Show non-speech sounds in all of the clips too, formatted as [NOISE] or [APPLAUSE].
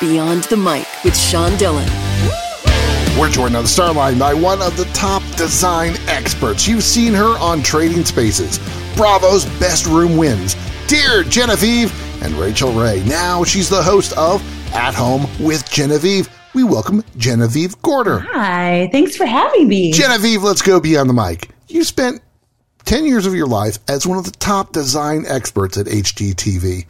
Beyond the Mic with Sean Dillon. We're joined on the Starline by one of the top design experts. You've seen her on Trading Spaces, Bravo's Best Room Wins, Dear Genevieve, and Rachael Ray. Now she's the host of At Home with Genevieve. We welcome Genevieve Gorder. Hi, thanks for having me. Genevieve, let's go beyond the mic. You spent 10 years of your life as one of the top design experts at HGTV.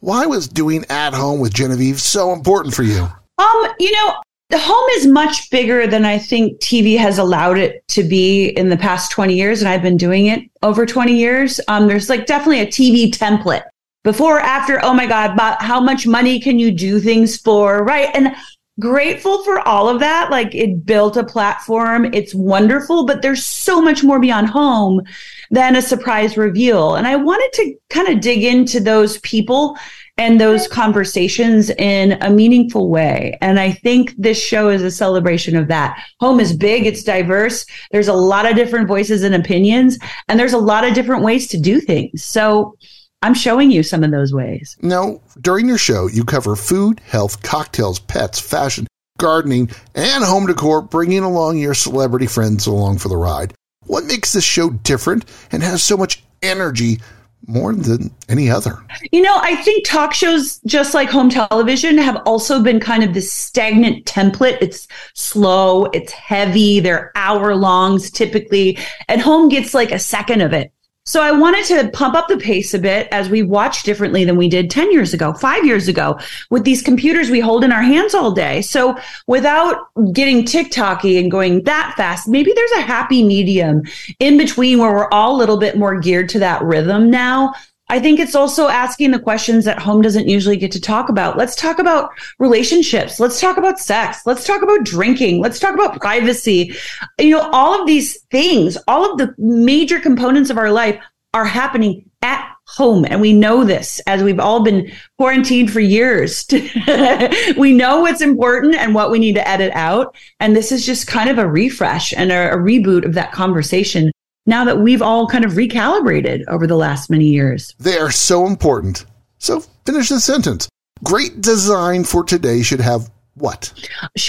Why was doing At Home with Genevieve so important for you? Um, you know, the home is much bigger than I think TV has allowed it to be in the past 20 years. And I've been doing it over 20 years. Um, there's like definitely a TV template before, after, oh my God, how much money can you do things for? Right. And grateful for all of that. Like it built a platform. It's wonderful, but there's so much more beyond home than a surprise reveal. And I wanted to kind of dig into those people and those conversations in a meaningful way. And I think this show is a celebration of that. Home is big, it's diverse. There's a lot of different voices and opinions, and there's a lot of different ways to do things. So I'm showing you some of those ways. Now, during your show, you cover food, health, cocktails, pets, fashion, gardening, and home decor, bringing along your celebrity friends along for the ride. What makes this show different and has so much energy more than any other. You know, I think talk shows, just like home television, have also been kind of this stagnant template. It's slow, it's heavy, they're hour longs typically, and home gets like a second of it. So I wanted to pump up the pace a bit as we watch differently than we did 10 years ago, five years ago with these computers we hold in our hands all day. So without getting TikToky and going that fast, maybe there's a happy medium in between where we're all a little bit more geared to that rhythm now. I think it's also asking the questions that home doesn't usually get to talk about. Let's talk about relationships. Let's talk about sex. Let's talk about drinking. Let's talk about privacy. You know, all of these things, all of the major components of our life are happening at home. And we know this as we've all been quarantined for years. [LAUGHS] we know what's important and what we need to edit out. And this is just kind of a refresh and a, a reboot of that conversation now that we've all kind of recalibrated over the last many years. They are so important. So finish the sentence. Great design for today should have what?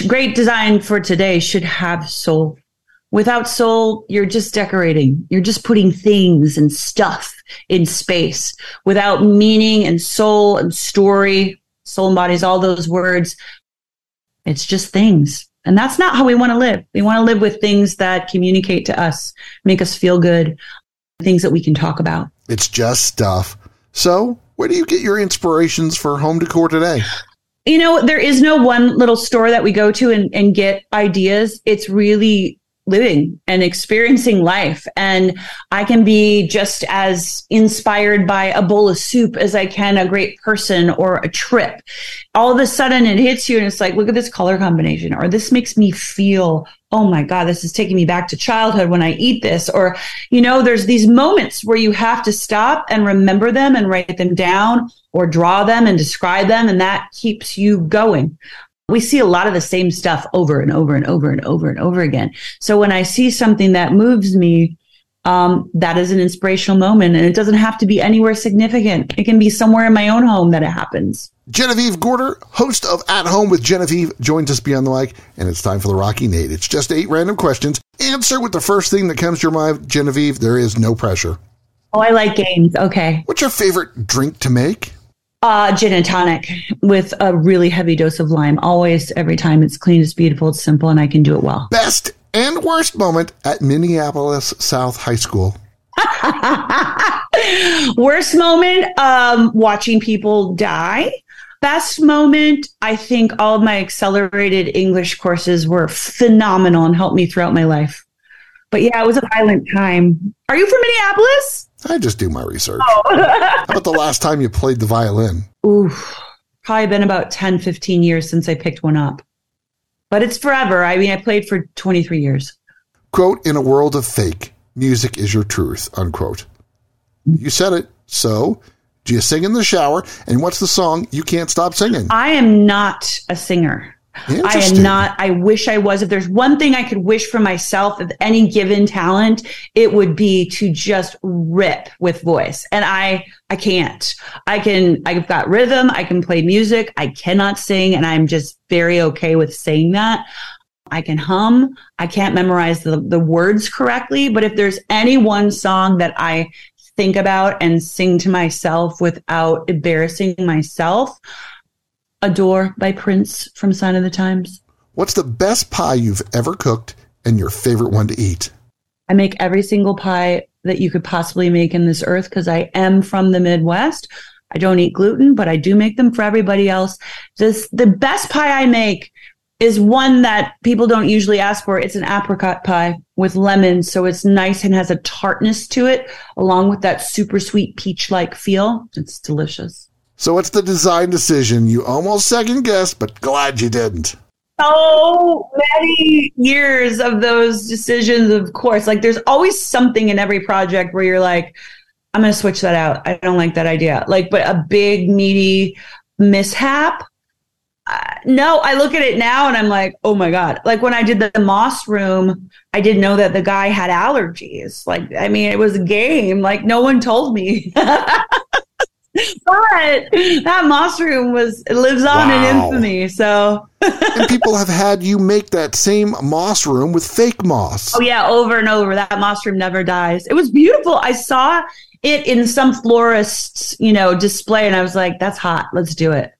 Great design for today should have soul. Without soul, you're just decorating. You're just putting things and stuff in space. Without meaning and soul and story, soul embodies all those words. It's just things. And that's not how we want to live. We want to live with things that communicate to us, make us feel good, things that we can talk about. It's just stuff. So, where do you get your inspirations for home decor today? You know, there is no one little store that we go to and, and get ideas. It's really living and experiencing life. And I can be just as inspired by a bowl of soup as I can a great person or a trip. All of a sudden it hits you and it's like, look at this color combination, or this makes me feel, oh my God, this is taking me back to childhood when I eat this. Or, you know, there's these moments where you have to stop and remember them and write them down or draw them and describe them. And that keeps you going we see a lot of the same stuff over and over and over and over and over again. So when I see something that moves me, um, that is an inspirational moment. And it doesn't have to be anywhere significant. It can be somewhere in my own home that it happens. Genevieve Gorder, host of At Home with Genevieve, joins us beyond the mic, and it's time for the Rockin' 8. It's just eight random questions. Answer with the first thing that comes to your mind. Genevieve, there is no pressure. Oh, I like games. Okay. What's your favorite drink to make? Uh, gin and tonic with a really heavy dose of lime. Always, every time. It's clean, it's beautiful, it's simple, and I can do it well. Best and worst moment at Minneapolis South High School. [LAUGHS] worst moment, um, watching people die. Best moment, I think all of my accelerated English courses were phenomenal and helped me throughout my life. But yeah, it was a violent time. Are you from Minneapolis? I just do my research. Oh. How about the last time you played the violin? Oof, probably been about 10, 15 years since I picked one up. But it's forever. I mean, I played for 23 years. Quote, in a world of fake, music is your truth, unquote. You said it. So, do you sing in the shower? And what's the song you can't stop singing? I am not a singer. I am not, I wish I was. If there's one thing I could wish for myself of any given talent, it would be to just rip with voice. And I, I can't. I can, I've got rhythm. I can play music. I cannot sing. And I'm just very okay with saying that. I can hum. I can't memorize the, the words correctly. But if there's any one song that I think about and sing to myself without embarrassing myself, Adore by Prince from Sign o' the Times. What's the best pie you've ever cooked and your favorite one to eat? I make every single pie that you could possibly make in this earth because I am from the Midwest. I don't eat gluten, but I do make them for everybody else. This the best pie I make is one that people don't usually ask for. It's an apricot pie with lemons, so it's nice and has a tartness to it, along with that super sweet peach like feel. It's delicious. So what's the design decision you almost second guessed, but glad you didn't? So many years of those decisions, of course. Like there's always something in every project where you're like, I'm going to switch that out. I don't like that idea. Like, but a big, meaty mishap. Uh, no, I look at it now and I'm like, oh my God. Like when I did the moss room, I didn't know that the guy had allergies. Like, I mean, it was a game. Like, no one told me. [LAUGHS] [LAUGHS] but that moss room was it lives on wow. in infamy. So [LAUGHS] and people have had you make that same moss room with fake moss. Oh yeah, over and over. That moss room never dies. It was beautiful. I saw it in some florist's, you know, display, and I was like, "That's hot. Let's do it."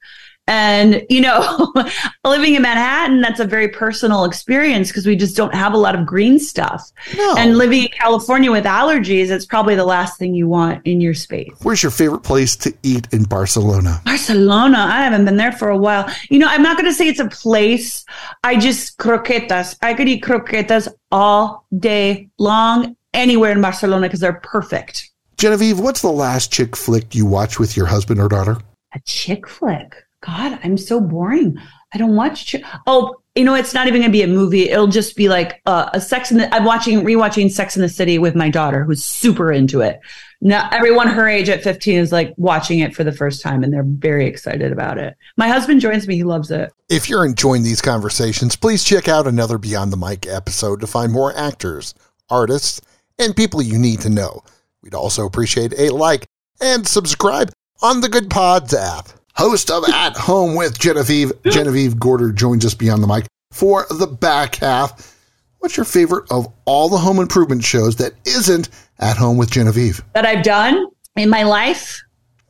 And, you know, [LAUGHS] living in Manhattan, that's a very personal experience because we just don't have a lot of green stuff. No. And living in California with allergies, it's probably the last thing you want in your space. Where's your favorite place to eat in Barcelona? Barcelona. I haven't been there for a while. You know, I'm not going to say it's a place. I just croquetas. I could eat croquetas all day long anywhere in Barcelona because they're perfect. Genevieve, what's the last chick flick you watched with your husband or daughter? A chick flick. God, I'm so boring. I don't watch. Ch- oh, you know, it's not even going to be a movie. It'll just be like uh, a Sex in the. I'm watching, rewatching Sex in the City with my daughter, who's super into it. Now, everyone her age at 15 is like watching it for the first time, and they're very excited about it. My husband joins me; he loves it. If you're enjoying these conversations, please check out another Beyond the Mic episode to find more actors, artists, and people you need to know. We'd also appreciate a like and subscribe on the Goodpods app host of At Home with Genevieve. Genevieve Gorder joins us beyond the mic for the back half. What's your favorite of all the home improvement shows that isn't At Home with Genevieve? That I've done in my life?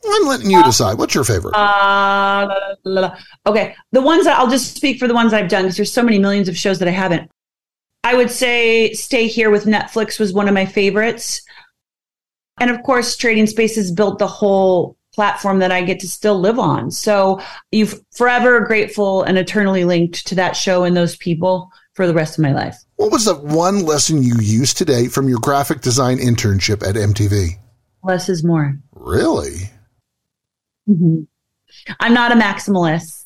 I'm letting you decide. What's your favorite? Uh, okay. The ones that I'll just speak for the ones I've done because there's so many millions of shows that I haven't. I would say Stay Here with Netflix was one of my favorites. And of course, Trading Spaces built the whole platform that I get to still live on. So you've forever grateful and eternally linked to that show and those people for the rest of my life. What was the one lesson you used today from your graphic design internship at MTV? Less is more. Really? Mm-hmm. I'm not a maximalist.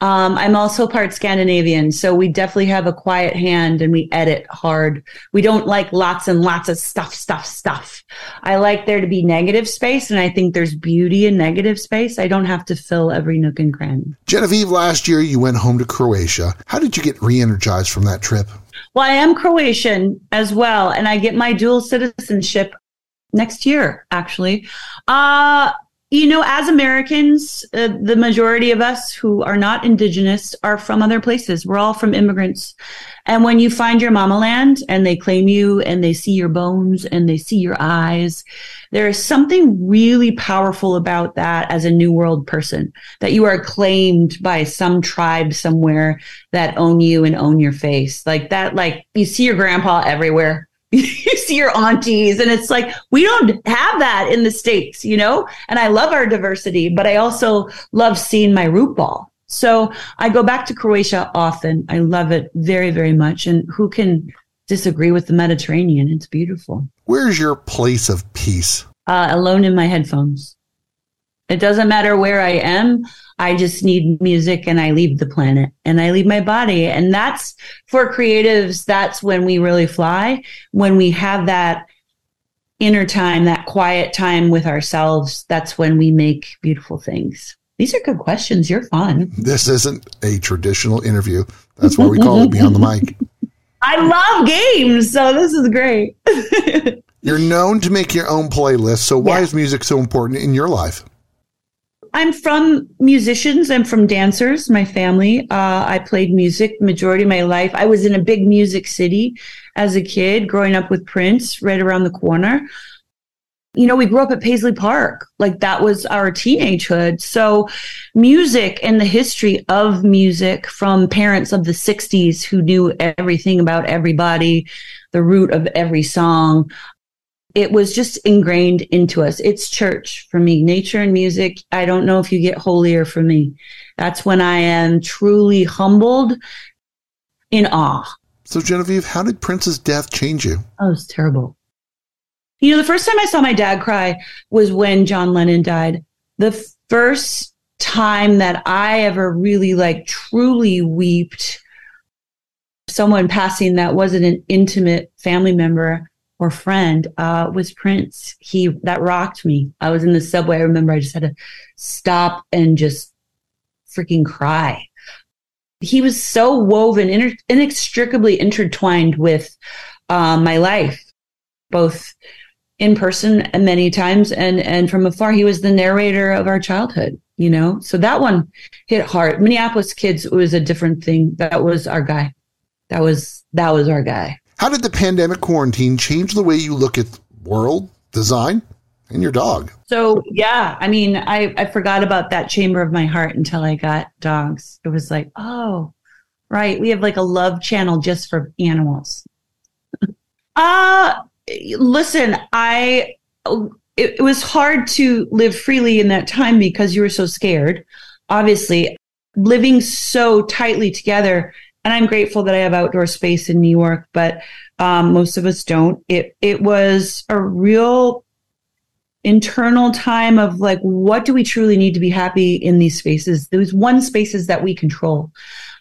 Um, I'm also part Scandinavian, so we definitely have a quiet hand and we edit hard. We don't like lots and lots of stuff, stuff, stuff. I like there to be negative space, and I think there's beauty in negative space. I don't have to fill every nook and cranny. Genevieve, last year you went home to Croatia. How did you get re energized from that trip? Well, I am Croatian as well, and I get my dual citizenship next year, actually. Uh, you know, as Americans, uh, the majority of us who are not indigenous are from other places. We're all from immigrants. And when you find your mama land and they claim you and they see your bones and they see your eyes, there is something really powerful about that as a new world person that you are claimed by some tribe somewhere that own you and own your face. Like that, like you see your grandpa everywhere [LAUGHS] you see your aunties and it's like we don't have that in the states you know? And i love our diversity but i also love seeing my root ball. So i go back to croatia often. I love it very very much and who can disagree with the mediterranean? It's beautiful. Where's your place of peace? Uh, alone in my headphones it doesn't matter where I am. I just need music and I leave the planet and I leave my body. And that's for creatives. That's when we really fly. When we have that inner time, that quiet time with ourselves, that's when we make beautiful things. These are good questions. You're fun. This isn't a traditional interview. That's why we call it Beyond the Mic. [LAUGHS] I love games, so this is great. [LAUGHS] You're known to make your own playlist. So why Yeah. is music so important in your life? I'm from musicians. I'm from dancers. My family. Uh, I played music majority of my life. I was in a big music city as a kid, growing up with Prince right around the corner. You know, we grew up at Paisley Park. Like that was our teenagehood. So, music and the history of music from parents of the 60s who knew everything about everybody, the root of every song, it was just ingrained into us. It's church for me. Nature and music. I don't know if you get holier for me. That's when I am truly humbled in awe. So Genevieve, how did Prince's death change you? Oh, it was terrible. You know, the first time I saw my dad cry was when John Lennon died. The first time that I ever really like truly wept someone passing that wasn't an intimate family member or friend uh, was Prince. He that rocked me. I was in the subway. I remember I just had to stop and just freaking cry. He was so woven, inter- inextricably intertwined with uh, my life, both in person and many times and and from afar. He was the narrator of our childhood. You know, so that one hit hard. Minneapolis kids was a different thing. That was our guy. That was that was our guy. How did the pandemic quarantine change the way you look at world, design, and your dog? So yeah, I mean, I, I forgot about that chamber of my heart until I got dogs. It was like, oh, right, we have like a love channel just for animals. [LAUGHS] uh listen, I it, it was hard to live freely in that time because you were so scared. Obviously, living so tightly together, and I'm grateful that I have outdoor space in New York, but um, most of us don't. It it was a real internal time of like what do we truly need to be happy in these spaces? Those one spaces that we control.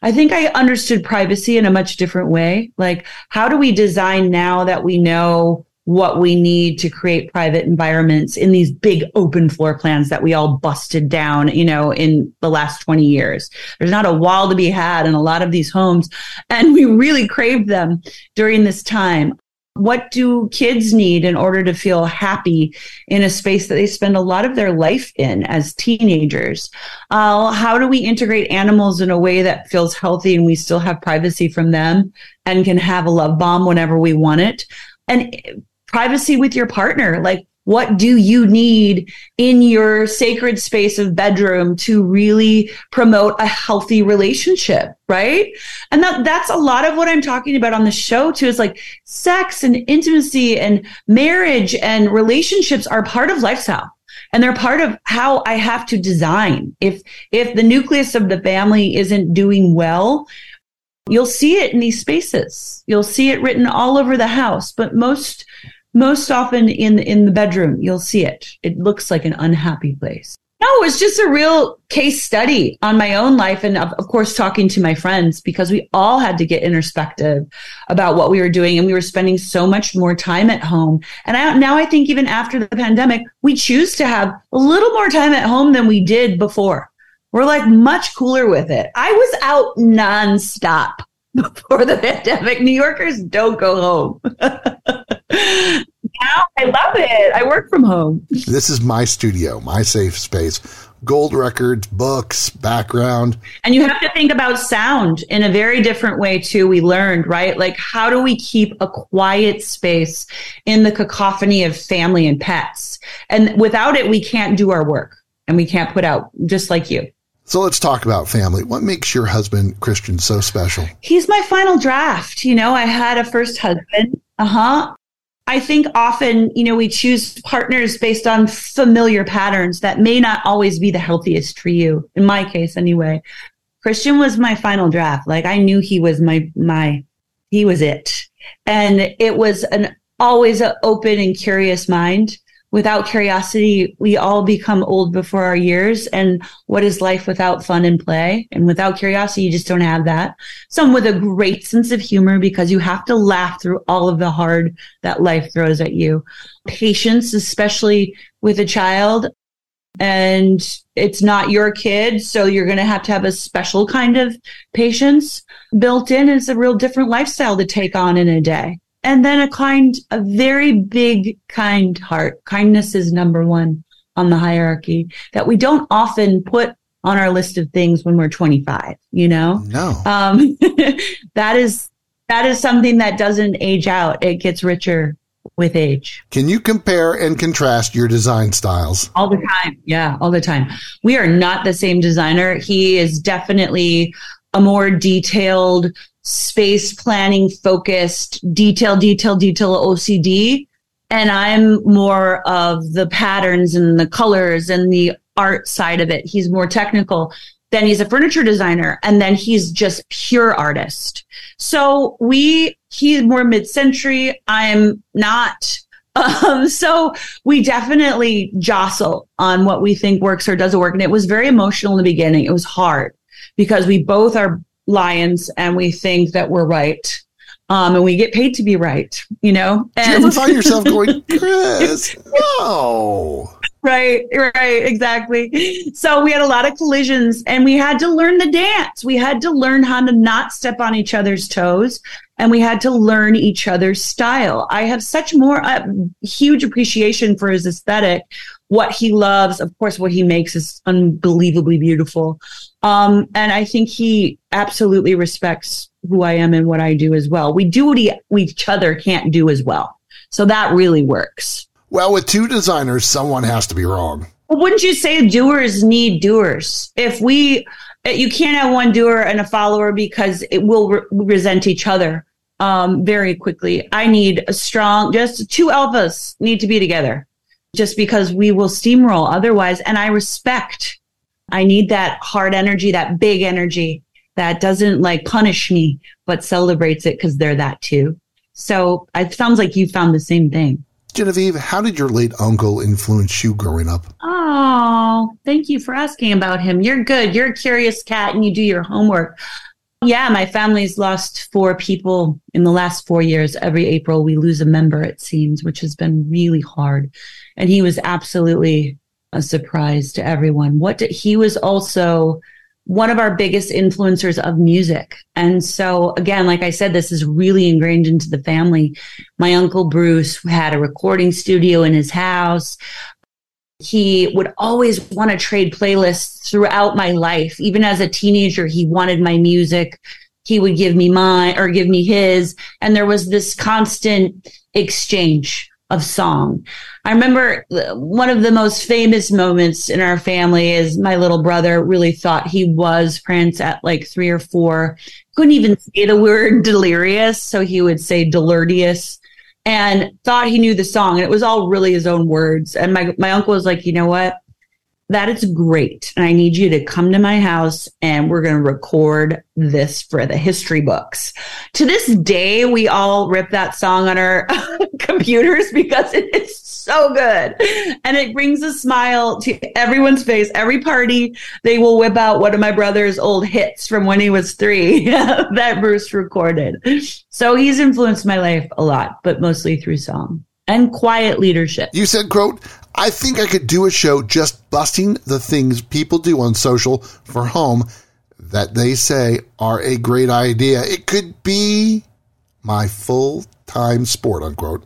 I think i understood privacy in a much different way. Like how do we design now that we know what we need to create private environments in these big open floor plans that we all busted down you know in the last 20 years there's not a wall to be had in a lot of these homes and we really craved them during this time what do kids need in order to feel happy in a space that they spend a lot of their life in as teenagers? Uh, how do we integrate animals in a way that feels healthy and we still have privacy from them and can have a love bomb whenever we want it? And privacy with your partner, like what do you need in your sacred space of bedroom to really promote a healthy relationship right? And that that's a lot of what i'm talking about on the show too is like sex and intimacy and marriage and relationships are part of lifestyle. And they're part of how i have to design. If if the nucleus of the family isn't doing well you'll see it in these spaces. You'll see it written all over the house. But most most often in in the bedroom you'll see it. It looks like an unhappy place. No it's just a real case study on my own life and of, of course talking to my friends because we all had to get introspective about what we were doing and we were spending so much more time at home. And I, now i think even after the pandemic we choose to have a little more time at home than we did before. We're like much cooler with it. I was out nonstop [LAUGHS] before the [LAUGHS] pandemic. New yorkers don't go home [LAUGHS] now I love it. I work from home. This is my studio, my safe space. Gold records, books, background. And you have to think about sound in a very different way too. We learned, right? Like how do we keep a quiet space in the cacophony of family and pets? And without it, we can't do our work and we can't put out just like you. So let's talk about family. What makes your husband, Christian, so special? He's my final draft. You know, I had a first husband. Uh huh. I think often, you know, we choose partners based on familiar patterns that may not always be the healthiest for you. In my case, anyway. Christian was my final draft. Like I knew he was my my he was it. And it was an always an open and curious mind. Without curiosity, we all become old before our years. And what is life without fun and play? And without curiosity, you just don't have that. Some with a great sense of humor because you have to laugh through all of the hard that life throws at you. Patience, especially with a child. and it's not your kid. So you're going to have to have a special kind of patience built in. It's a real different lifestyle to take on in a day. And then a kind, a very big, kind heart. Kindness is number one on the hierarchy that we don't often put on our list of things when we're 25, you know? No. Um, [LAUGHS] that is, that is something that doesn't age out. It gets richer with age. Can you compare and contrast your design styles? All the time. Yeah, all the time. We are not the same designer. He is definitely a more detailed, space planning focused, detail, detail, detail OCD. And I'm more of the patterns and the colors and the art side of it. He's more technical. Then he's a furniture designer and then he's just pure artist. So we, he's more mid century. I'm not. Um, so we definitely jostle on what we think works or doesn't work. And it was very emotional in the beginning. It was hard because we both are lions and we think that we're right. Um, and we get paid to be right, you know? And Do you ever find yourself [LAUGHS] going, Chris, no. Right, right, exactly. So we had a lot of collisions and we had to learn the dance. We had to learn how to not step on each other's toes and we had to learn each other's style. I have such more uh, huge appreciation for his aesthetic, what he loves. Of course, what he makes is unbelievably beautiful. Um, and I think he absolutely respects who I am and what I do as well. We do what he, we each other can't do as well. So that really works. Well, with two designers, someone has to be wrong. Well, wouldn't you say doers need doers? If we, you can't have one doer and a follower because it will re- resent each other um, very quickly. I need a strong, just two alphas need to be together just because we will steamroll otherwise. And I respect, I need that hard energy, that big energy that doesn't like punish me, but celebrates it because they're that too. So it sounds like you found the same thing. Genevieve, how did your late uncle influence you growing up? Oh, thank you for asking about him. You're good. You're a curious cat and you do your homework. Yeah, my family's lost four people in the last four years. Every April, we lose a member, it seems, which has been really hard. And he was absolutely a surprise to everyone. What did, he was also one of our biggest influencers of music. And so again, like I said, this is really ingrained into the family. My uncle Bruce had a recording studio in his house. He would always want to trade playlists throughout my life. Even as a teenager, he wanted my music. He would give me mine or give me his. And there was this constant exchange of song. I remember one of the most famous moments in our family is my little brother really thought he was Prince at like three or four. Couldn't even say the word [LAUGHS] delirious. So he would say delirious and thought he knew the song. And it was all really his own words. And my, my uncle was like, you know what? That is great. And I need you to come to my house and we're going to record this for the history books. To this day, we all rip that song on our [LAUGHS] computers because it is so good. And it brings a smile to everyone's face. Every party, they will whip out one of my brother's old hits from when he was three [LAUGHS] that Bruce recorded. So he's influenced my life a lot, but mostly through song and quiet leadership. You said, quote, I think I could do a show just busting the things people do on social for home that they say are a great idea. It could be my full time sport, unquote.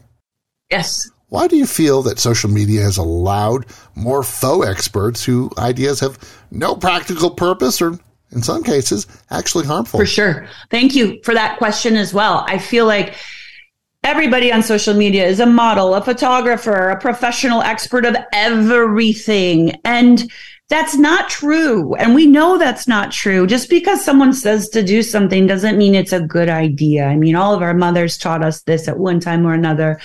Yes. Why do you feel that social media has allowed more faux experts whose ideas have no practical purpose or in some cases actually harmful? For sure. Thank you for that question as well. I feel like Everybody on social media is a model, a photographer, a professional expert of everything. And that's not true. And we know that's not true. Just because someone says to do something doesn't mean it's a good idea. I mean, all of our mothers taught us this at one time or another.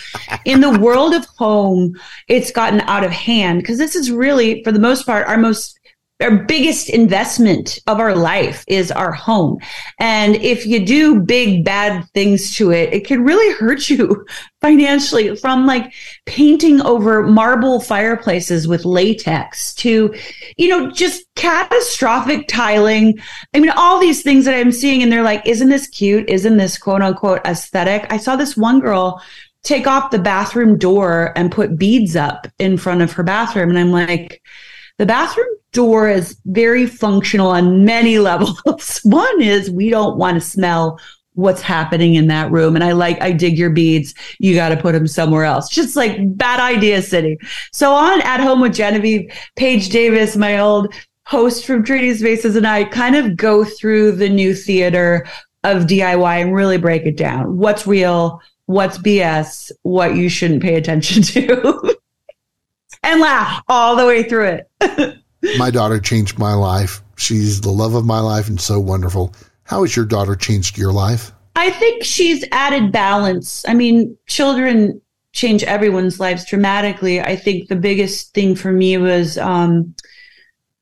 In the world of home, it's gotten out of hand because this is really, for the most part, our most our biggest investment of our life is our home. And if you do big bad things to it, it can really hurt you [LAUGHS] financially from like painting over marble fireplaces with latex to, you know, just catastrophic tiling. I mean, all these things that I'm seeing and they're like, isn't this cute? Isn't this quote unquote aesthetic? I saw this one girl take off the bathroom door and put beads up in front of her bathroom. And I'm like, The bathroom door is very functional on many [LAUGHS] levels. One is we don't want to smell what's happening in that room. And I like, I dig your beads. You got to put them somewhere else. Just like bad idea city. So on at home with Genevieve, Paige Davis, my old host from Trading Spaces and I kind of go through the new theater of DIY and really break it down. What's real? What's BS? What you shouldn't pay attention [LAUGHS] to and laugh all the way through it. [LAUGHS] my daughter changed my life. She's the love of my life and so wonderful. How has your daughter changed your life? I think she's added balance. I mean, children change everyone's lives dramatically. I think the biggest thing for me was um,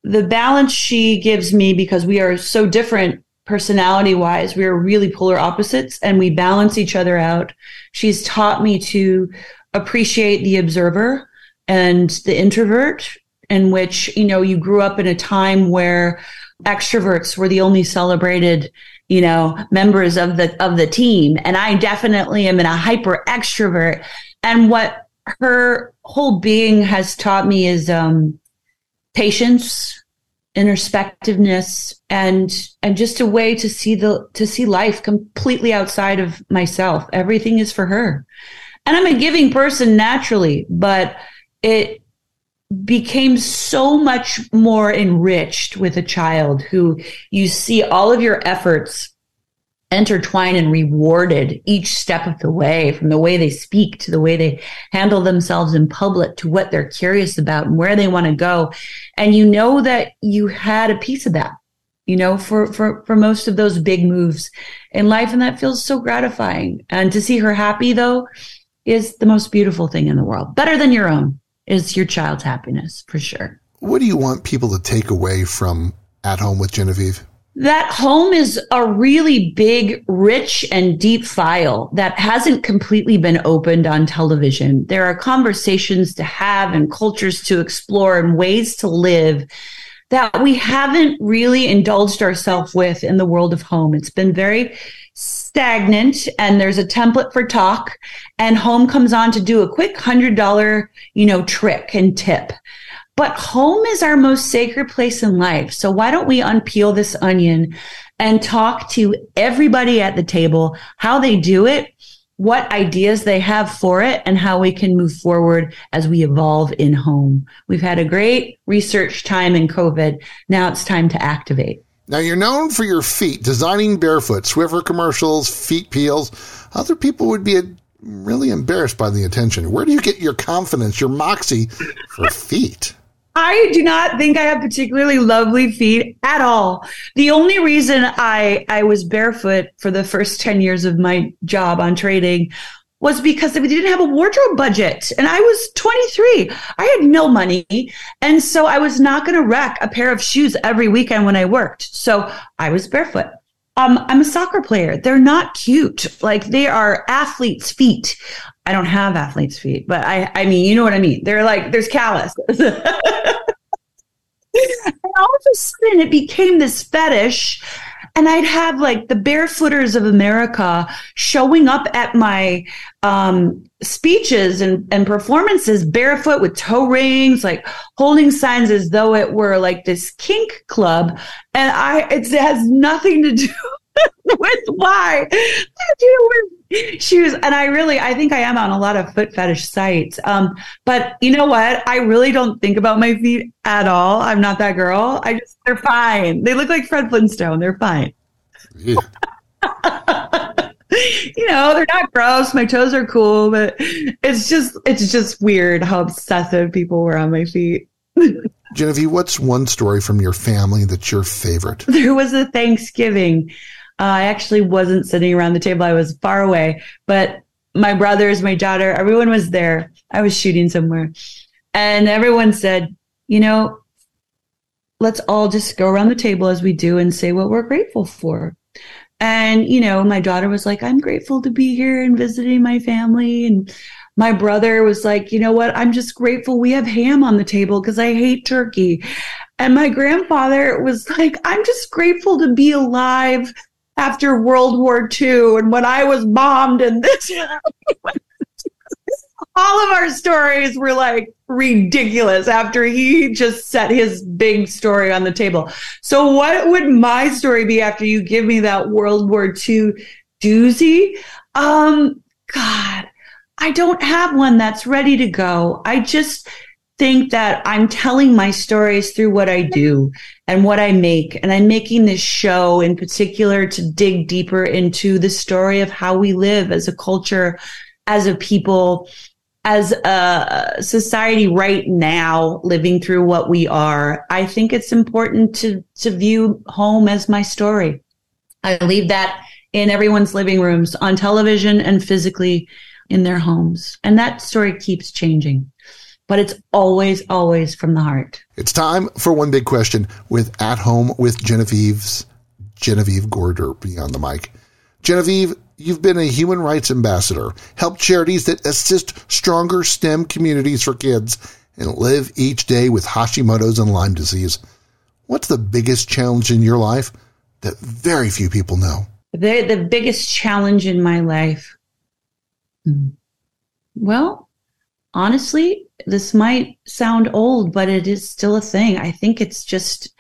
the balance she gives me because we are so different personality wise. We are really polar opposites and we balance each other out. She's taught me to appreciate the observer and the introvert in which, you know, you grew up in a time where extroverts were the only celebrated you know members of the of the team. And i definitely am in a hyper extrovert. And what her whole being has taught me is um patience introspectiveness and and just a way to see the to see life completely outside of myself. Everything is for her. And i'm a giving person naturally but it became so much more enriched with a child who you see all of your efforts intertwined and rewarded each step of the way from the way they speak to the way they handle themselves in public to what they're curious about and where they want to go. And you know that you had a piece of that you know for for for most of those big moves in life and that feels so gratifying. And to see her happy though is the most beautiful thing in the world better than your own is your child's happiness for sure. What do you want people to take away from At Home with Genevieve? That home is a really big, rich, and deep file that hasn't completely been opened on television. There are conversations to have and cultures to explore and ways to live that we haven't really indulged ourselves with in the world of home. It's been very stagnant and there's a template for talk and home comes on to do a quick hundred dollar, you know, trick and tip. But home is our most sacred place in life. So why don't we unpeel this onion and talk to everybody at the table, how they do it, what ideas they have for it, and how we can move forward as we evolve in home. We've had a great research time in COVID. Now it's time to activate. Now, you're known for your feet, designing barefoot, Swiffer commercials, feet peels. Other people would be really embarrassed by the attention. Where do you get your confidence, your moxie for feet? I do not think I have particularly lovely feet at all. The only reason I I was barefoot for the first 10 years of my job on trading was because we didn't have a wardrobe budget and I was 23. I had no money. And so I was not going to wreck a pair of shoes every weekend when I worked. So I was barefoot. Um, I'm a soccer player. They're not cute. Like they are athlete's feet. I don't have athlete's feet, but I, I mean, you know what I mean? They're like, there's callus. [LAUGHS] and all of a sudden it became this fetish and I'd have like the barefooters of America showing up at my um, speeches and, and performances barefoot with toe rings, like holding signs as though it were like this kink club. And I, it has nothing to do [LAUGHS] with why shoes. And I really, I think I am on a lot of foot fetish sites. Um, but you know what? I really don't think about my feet at all. I'm not that girl. I just, they're fine. They look like Fred Flintstone. They're fine. [LAUGHS] Yeah. you know, they're not gross. My toes are cool, but it's just, it's just weird how obsessive people were on my feet. [LAUGHS] Genevieve, what's one story from your family that's your favorite? There was a Thanksgiving I actually wasn't sitting around the table. I was far away, but my brothers, my daughter, everyone was there. I was shooting somewhere. And everyone said, you know, let's all just go around the table as we do and say what we're grateful for. And, you know, my daughter was like, I'm grateful to be here and visiting my family. And my brother was like, you know what? I'm just grateful we have ham on the table because I hate turkey. And my grandfather was like, I'm just grateful to be alive after World War II and when I was bombed and this. [LAUGHS] all of our stories were like ridiculous after he just set his big story on the table. So, what would my story be after you give me that World War II doozy? Um, God, I don't have one that's ready to go. I just think that I'm telling my stories through what I do and what I make. And I'm making this show in particular to dig deeper into the story of how we live as a culture, as a people, as a society right now, living through what we are. I think it's important to, to view home as my story. I leave that in everyone's living rooms on television and physically in their homes. And that story keeps changing but it's always, always from the heart. It's time for one big question with At Home with Genevieve's Genevieve Gorder beyond the mic. Genevieve, you've been a human rights ambassador, helped charities that assist stronger STEM communities for kids, and live each day with Hashimoto's and Lyme disease. What's the biggest challenge in your life that very few people know? The, the biggest challenge in my life. Hmm. Well, honestly, this might sound old, but it is still a thing. I think it's just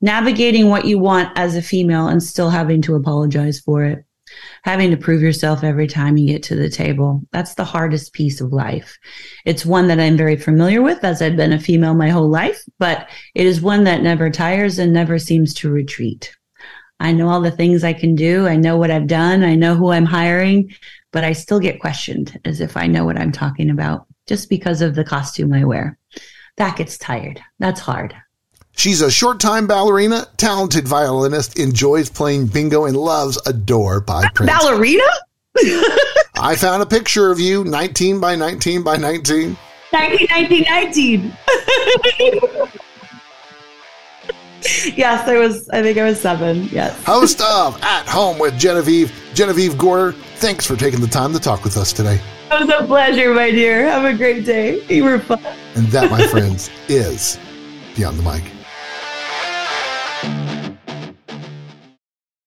navigating what you want as a female and still having to apologize for it. Having to prove yourself every time you get to the table. That's the hardest piece of life. It's one that I'm very familiar with as I've been a female my whole life, but it is one that never tires and never seems to retreat. I know all the things I can do. I know what I've done. I know who I'm hiring, but I still get questioned as if I know what I'm talking about just because of the costume I wear. That gets tired. That's hard. She's a short time ballerina, talented violinist, enjoys playing bingo, and loves Adore by Prince. Ballerina? [LAUGHS] I found a picture of you, 19 by 19 by 19. 19, 19, 19. [LAUGHS] yes, I was, I think I was seven. Yes. Host of At Home with Genevieve, Genevieve Gorder. Thanks for taking the time to talk with us today. It was a pleasure, my dear. Have a great day. You were fun. And that, my friends, [LAUGHS] is Beyond the Mic.